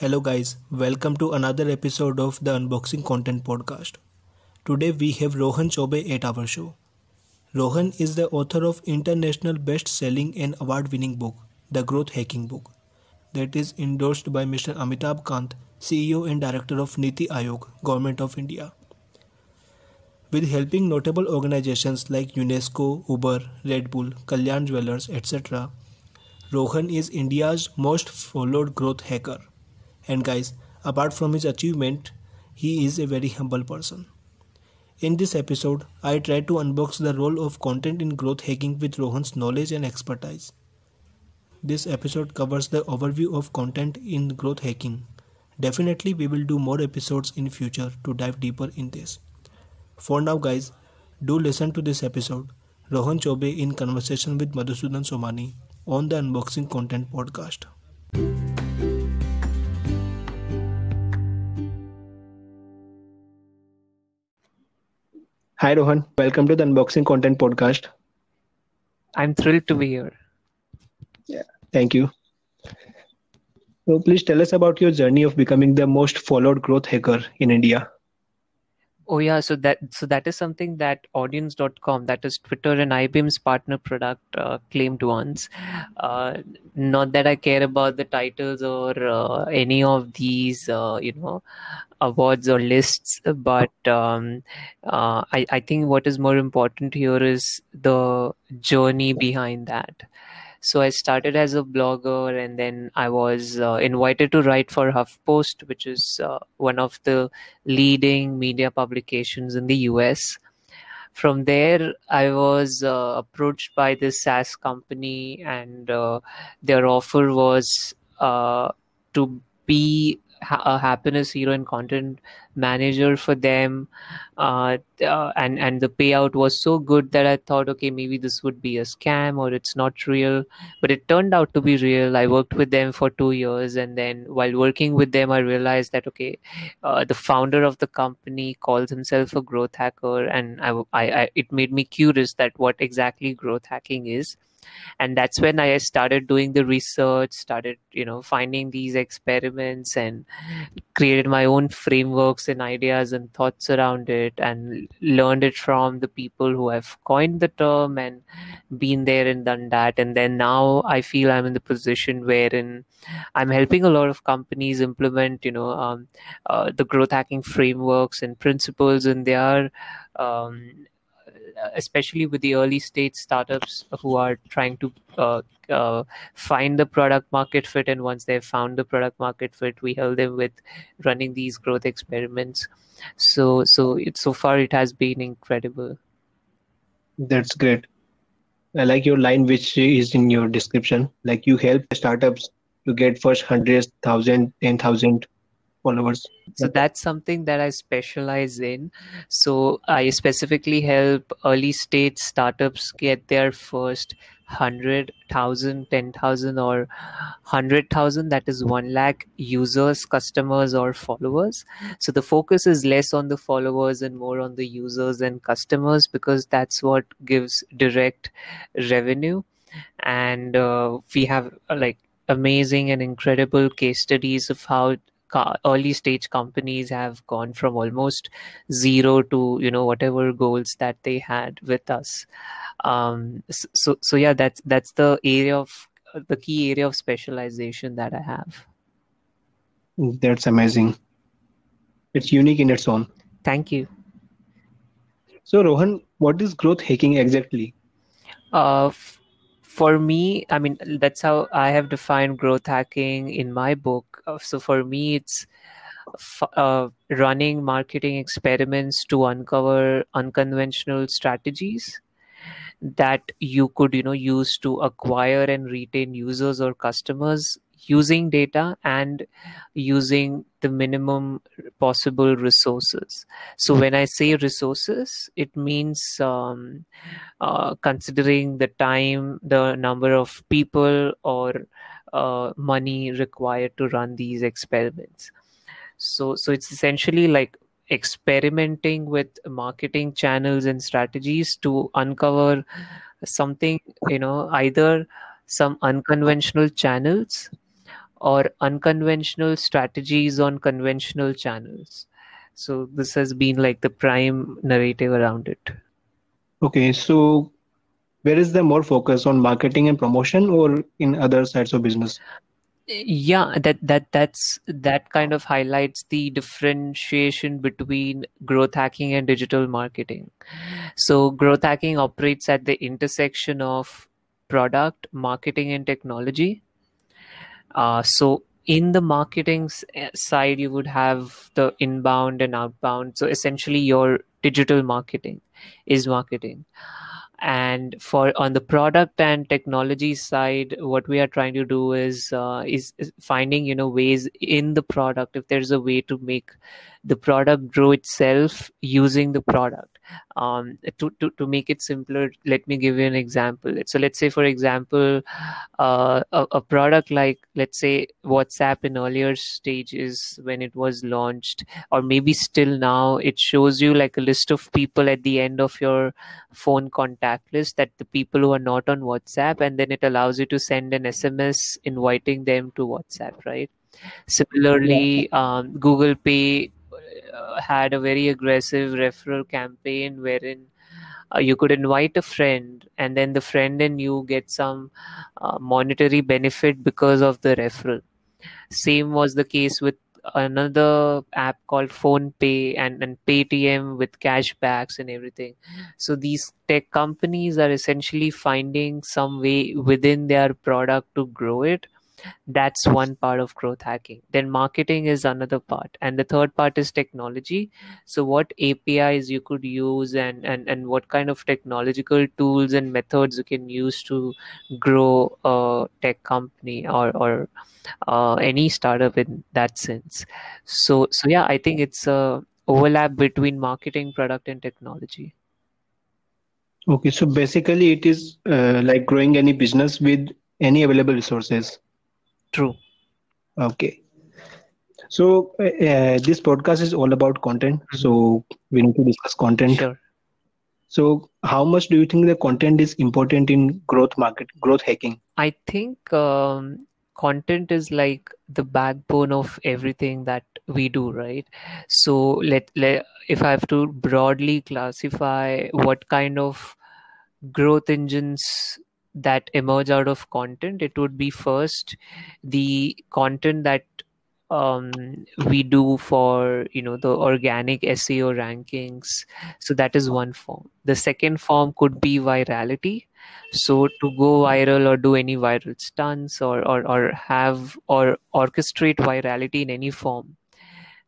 Hello, guys. Welcome to another episode of the Unboxing Content Podcast. Today we have Rohan Chaubey at our show. Rohan is the author of international best-selling and award-winning book, The Growth Hacking Book, that is endorsed by Mr. Amitabh Kant, CEO and Director of Niti Aayog, Government of India. With helping notable organizations like UNESCO, Uber, Red Bull, Kalyan Jewelers, etc., Rohan is India's most followed growth hacker. And guys, apart from his achievement, he is a very humble person. In this episode, I try to unbox the role of content in growth hacking with Rohan's knowledge and expertise. This episode covers the overview of content in growth hacking. Definitely we will do more episodes in future to dive deeper in this. For now guys, do listen to this episode. Rohan Chaubey in conversation with Madhusudan Somani on the Unboxing Content podcast. Hi Rohan, welcome to the Unboxing Content podcast. I'm thrilled to be here. Yeah, thank you. So please tell us about your journey of becoming the most followed growth hacker in India. Oh yeah, so that so that is something that audiense.com, that is Twitter and IBM's partner product, uh, claimed once. Uh, not that I care about the titles or uh, any of these, uh, you know, awards or lists, but um, uh, I I think what is more important here is the journey behind that. So I started as a blogger, and then I was uh, invited to write for HuffPost, which is uh, one of the leading media publications in the US. From there, I was uh, approached by this SaaS company, and uh, their offer was uh, to be a happiness hero and content manager for them. Uh, uh, and and the payout was so good that i thought okay maybe this would be a scam or it's not real. But it turned out to be real. I worked with them for two years and then while working with them i realized that okay uh, the founder of the company calls himself a growth hacker and I, I, I it made me curious that what exactly growth hacking is and that's when i started doing the research started you know finding these experiments and created my own frameworks and ideas and thoughts around it and learned it from the people who have coined the term and been there and done that. And then now i feel i'm in the position wherein i'm helping a lot of companies implement you know um, uh, the growth hacking frameworks and principles in their um, especially with the early stage startups who are trying to uh, uh, find the product market fit. And once they've found the product market fit we help them with running these growth experiments. So so it so far it has been incredible. That's great. I like your line which is in your description. Like you help startups to get first hundreds thousand ten thousand followers so that's something that i specialize in so i specifically help early stage startups get their first 100,000, 10,000 or 100,000 that is 1 lakh users, customers or followers. So the focus is less on the followers and more on the users and customers because that's what gives direct revenue. And uh, we have uh, like amazing and incredible case studies of how early stage companies have gone from almost zero to you know whatever goals that they had with us. Um so so yeah that's that's the area of the key area of specialization that i have. That's amazing. It's unique in its own. Thank you. So rohan what is growth hacking exactly? Uh for me i mean that's how i have defined growth hacking in my book. Uh, so for me it's uh, running marketing experiments to uncover unconventional strategies that you could you know use to acquire and retain users or customers using data and using the minimum possible resources. So when i say resources it means um, uh, considering the time the number of people or uh, money required to run these experiments. So so it's essentially like experimenting with marketing channels and strategies to uncover something you know either some unconventional channels or unconventional strategies on conventional channels. So this has been like the prime narrative around it. Okay, so where is the more focus on marketing and promotion or in other sides of business? yeah that that that's that kind of highlights the differentiation between growth hacking and digital marketing so growth hacking operates at the intersection of product marketing and technology uh, so in the marketing eh, side you would have the inbound and outbound. So essentially your digital marketing is marketing. And for on the product and technology side what we are trying to do is, uh, is is finding you know ways in the product if there's a way to make the product grow itself using the product um, to, to, to make it simpler let me give you an example. So let's say for example uh, a, a product like let's say whatsapp in earlier stages when it was launched or maybe still now it shows you like a list of people at the end of your phone contact list that the people who are not on whatsapp and then it allows you to send an sms inviting them to whatsapp right? Similarly um, google pay uh, had a very aggressive referral campaign wherein uh, you could invite a friend and then the friend and you get some uh, monetary benefit because of the referral. Same was the case with another app called PhonePe and, and paytm with cashbacks and everything. So these tech companies are essentially finding some way within their product to grow it that's one part of growth hacking. Then marketing is another part. And the third part is technology. So what apis you could use and and, and what kind of technological tools and methods you can use to grow a tech company or or uh, any startup in that sense. So so yeah i think it's a overlap between marketing product and technology. Okay so basically it is uh, like growing any business with any available resources True. Okay. So uh, this podcast is all about content. Mm-hmm. So we need to discuss content. Sure. So how much do you think the content is important in growth market, growth hacking? I think um, content is like the backbone of everything that we do, right? So let, let if I have to broadly classify what kind of growth engines that emerge out of content it would be first the content that um, we do for you know the organic seo rankings. So that is one form. The second form could be virality. So to go viral or do any viral stunts or or, or have or orchestrate virality in any form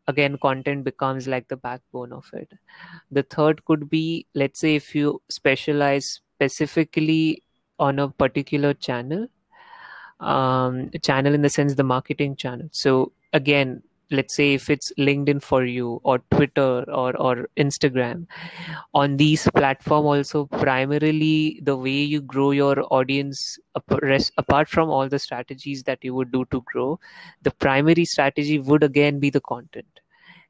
again content becomes like the backbone of it. The third could be let's say if you specialize specifically on a particular channel um, channel in the sense the marketing channel. So again let's say if it's linkedin for you or twitter or, or instagram on these platform also primarily the way you grow your audience apart from all the strategies that you would do to grow the primary strategy would again be the content.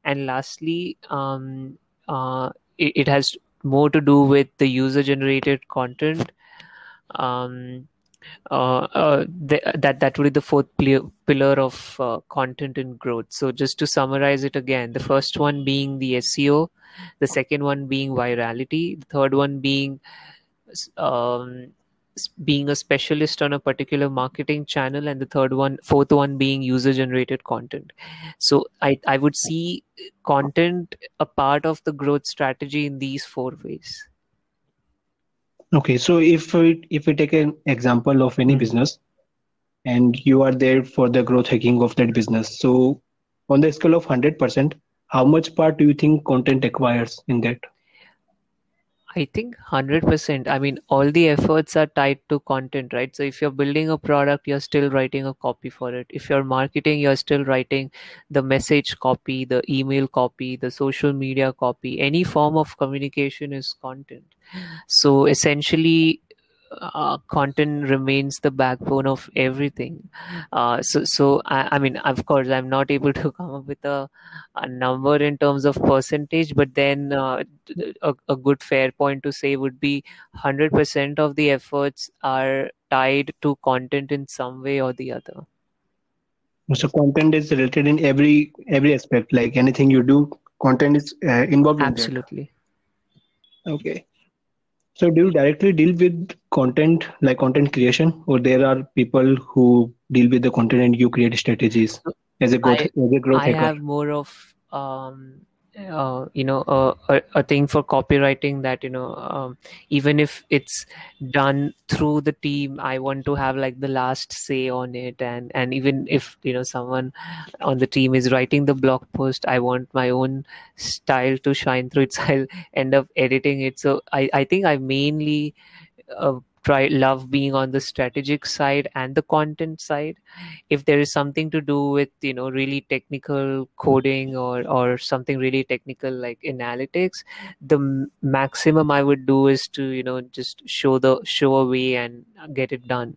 And lastly um, uh, it, it has more to do with the user generated content um, uh, uh, the, that that would be the fourth pillar of uh, content and growth. So just to summarize it again, the first one being the SEO, the second one being virality, the third one being um, being a specialist on a particular marketing channel, and the third one, fourth one being user generated content. So I I would see content a part of the growth strategy in these four ways. Okay, so if we, if we take an example of any mm-hmm. business and you are there for the growth hacking of that business, so on the scale of 100%, how much part do you think content acquires in that? I think 100%. I mean, all the efforts are tied to content, right? So if you're building a product, you're still writing a copy for it. If you're marketing, you're still writing the message copy, the email copy, the social media copy. Any form of communication is content. So essentially, uh, content remains the backbone of everything. Uh, so, so I, I, mean, of course, I'm not able to come up with a, a number in terms of percentage, but then uh, a, a good fair point to say would be 100% of the efforts are tied to content in some way or the other. So content is related in every every aspect. Like anything you do, content is uh, involved in. Absolutely. Okay. So do you directly deal with content like content creation, or there are people who deal with the content and you create strategies as a growth I as a growth I hacker? have more of um uh, you know a, a, a thing for copywriting that you know um, even if it's done through the team i want to have like the last say on it. And and even if you know someone on the team is writing the blog post i want my own style to shine through it. So i'll end up editing it. So i i think i mainly uh, try love being on the strategic side and the content side. If there is something to do with you know really technical coding or or something really technical like analytics the maximum i would do is to you know just show the show a way and get it done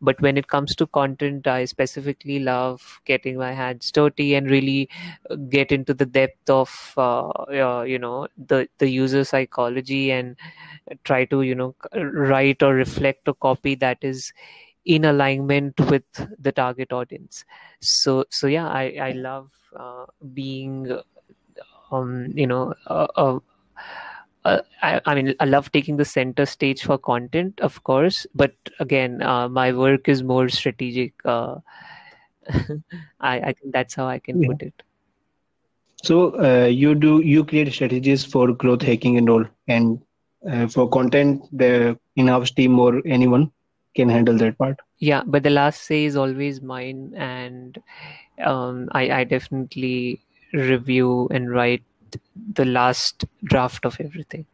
but when it comes to content i specifically love getting my hands dirty and really uh, get into the depth of uh, uh, you know the the user psychology and try to you know write or reflect a copy that is in alignment with the target audience. So so yeah i i love uh, being um you know uh, uh, uh, I, I mean i love taking the center stage for content of course but again uh, my work is more strategic uh, I, I think that's how i can Yeah. put it So uh, you do you create strategies for growth hacking and all, and uh, for content, the in-house team or anyone can handle that part. yeah but the last say is always mine and um, I, I definitely review and write the last draft of everything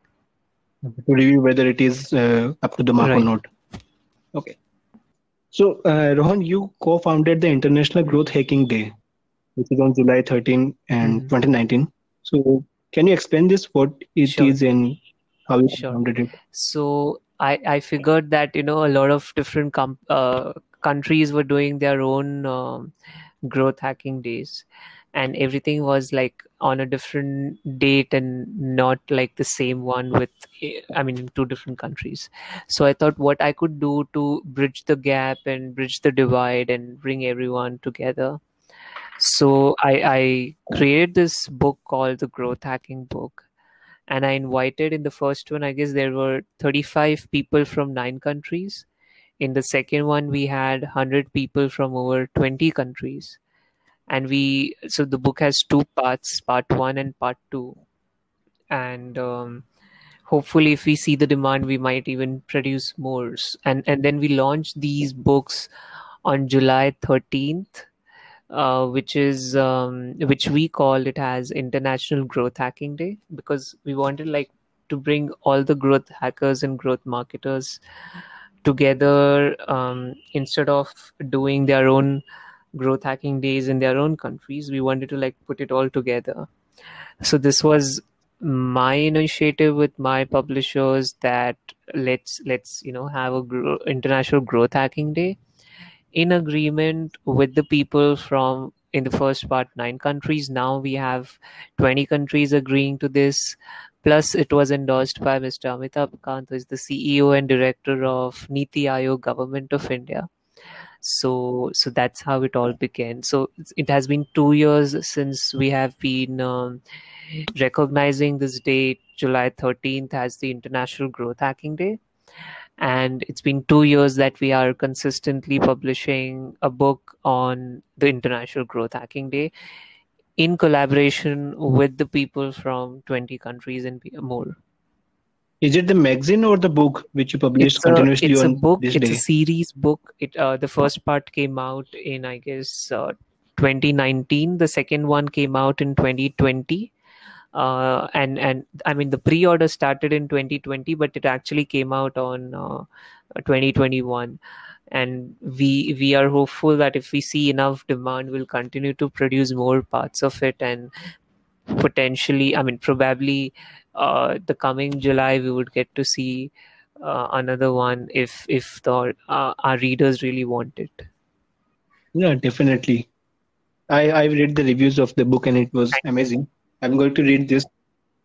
to review whether it is uh, up to the mark or not. Okay. So, uh, Rohan, you co-founded the International Growth Hacking Day, which is on July 13 and Mhm. 2019. So, can you explain this, what it is Sure. and how you Sure. founded it? So I, I figured that you know a lot of different com- uh, countries were doing their own um, growth hacking days, and everything was like on a different date and not like the same one with eh, I mean two different countries. So I thought what I could do to bridge the gap and bridge the divide and bring everyone together. So I, I created this book called the Growth Hacking Book and I invited in the first one, I guess there were 35 people from nine countries. In the second one, we had 100 people from over 20 countries. And we, so the book has two parts, part one and part two. And um, hopefully, if we see the demand, we might even produce more. And, and then we launch these books on July 13th. Uh, which is um, which we call it as International Growth Hacking Day because we wanted like to bring all the growth hackers and growth marketers together um, instead of doing their own growth hacking days in their own countries we wanted to like put it all together. So this was my initiative with my publishers that let's let's you know have a gro- international growth hacking day in agreement with the people from in the first part nine countries. Now we have 20 countries agreeing to this. Plus it was endorsed by mr amitabh kant who is the ceo and director of niti aayog government of india so so that's how it all began. So it has been two years since we have been um, recognizing this date. July 13th as the international growth hacking day. And it's been two years that we are consistently publishing a book on the International Growth Hacking Day in collaboration with the people from 20 countries and more. Is it the magazine or the book which you publish It's a, continuously it's a on book, this it's day? a series book. It uh, The first part came out in, I guess, uh, 2019. The second one came out in 2020 uh, and and I mean the pre-order started in 2020, but it actually came out on uh, 2021. And we we are hopeful that if we see enough demand, we'll continue to produce more parts of it, and potentially, I mean, probably uh, the coming July we would get to see uh, another one if if the uh, our readers really want it. Yeah, definitely. I I read the reviews of the book and it was amazing. I'm going to read this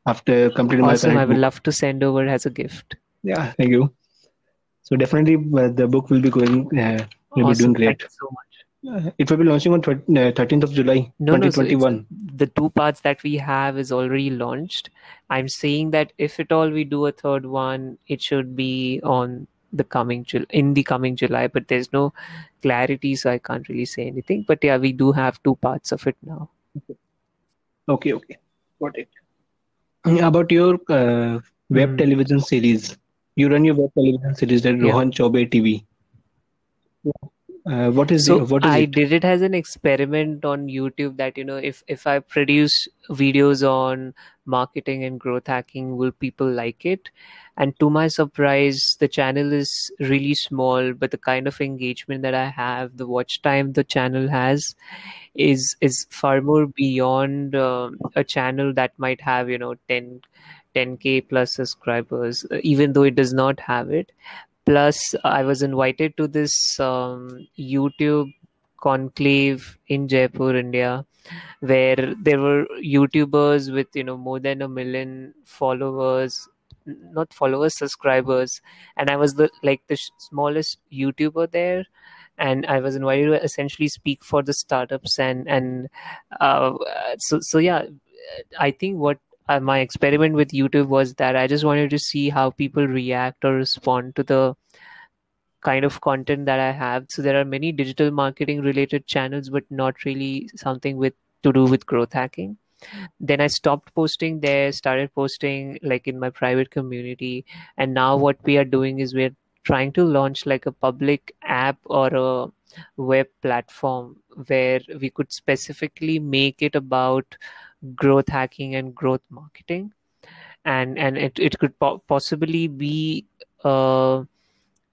after completing my Awesome! I would book. love to send over as a gift. Yeah, thank you. So definitely uh, the book will be going uh, will be doing great. Thank you so much. Uh, it will be launching on uh, thirteenth of July, no, 2021. No, so the two parts that we have is already launched. I'm saying that if at all we do a third one, it should be on the coming in the coming July. But there's no clarity, so I can't really say anything. But yeah, we do have two parts of it now. Okay, okay, got it. About your uh, web mm. television series, you run your web television series, the yeah. Rohan Chaubey TV. Uh, what is so it? What is I it? did it as an experiment on YouTube that you know if if I produce videos on marketing and growth hacking, will people like it? And to my surprise, the channel is really small, but the kind of engagement that I have, the watch time the channel has, is is far more beyond uh, a channel that might have you know 10 10k plus subscribers, even though it does not have it plus i was invited to this um, youtube conclave in jaipur india where there were youtubers with you know more than a million followers not followers subscribers. And i was the like the smallest youtuber there. And i was invited to essentially speak for the startups and and uh, so so yeah i think what uh, my experiment with YouTube was that I just wanted to see how people react or respond to the kind of content that I have. So there are many digital marketing related channels, but not really something with to do with growth hacking. Then I stopped posting there, started posting like in my private community, and now what we are doing is we're trying to launch like a public app or a web platform where we could specifically make it about growth hacking and growth marketing. And and it, it could po- possibly be uh,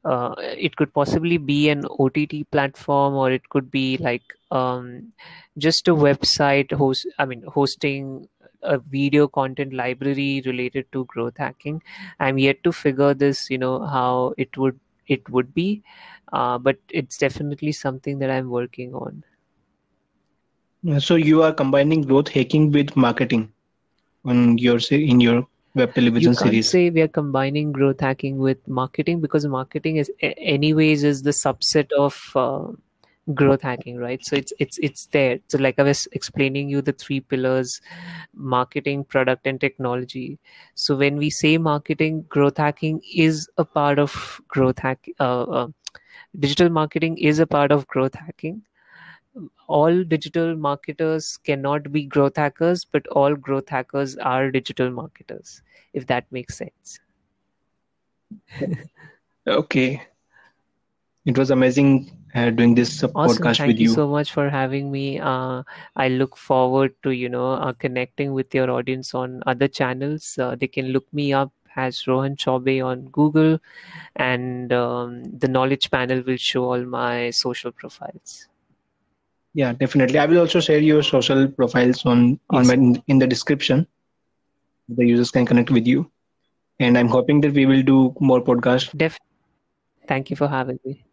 uh, it could possibly be an OTT platform or it could be like um, just a website host I mean hosting a video content library related to growth hacking. I'm yet to figure this you know how it would it would be. Uh, but it's definitely something that I'm working on so you are combining growth hacking with marketing on your in your web television you can't series. say we are combining growth hacking with marketing because marketing is anyways is the subset of uh, growth hacking right? So it's it's it's there. So like i was explaining you the three pillars marketing product and technology. So when we say marketing growth hacking is a part of growth hack uh, uh, digital marketing is a part of growth hacking all digital marketers cannot be growth hackers, but all growth hackers are digital marketers, if that makes sense. okay. It was amazing uh, doing this uh, awesome. podcast Thank with you. Thank you so much for having me. Uh, I look forward to you know uh, connecting with your audience on other channels. Uh, they can look me up as Rohan Chaubey on Google, and um, the Knowledge Panel will show all my social profiles. Yeah, definitely. I will also share your social profiles on in, my, in the description. The users can connect with you, and I'm hoping that we will do more podcasts. Def. Thank you for having me.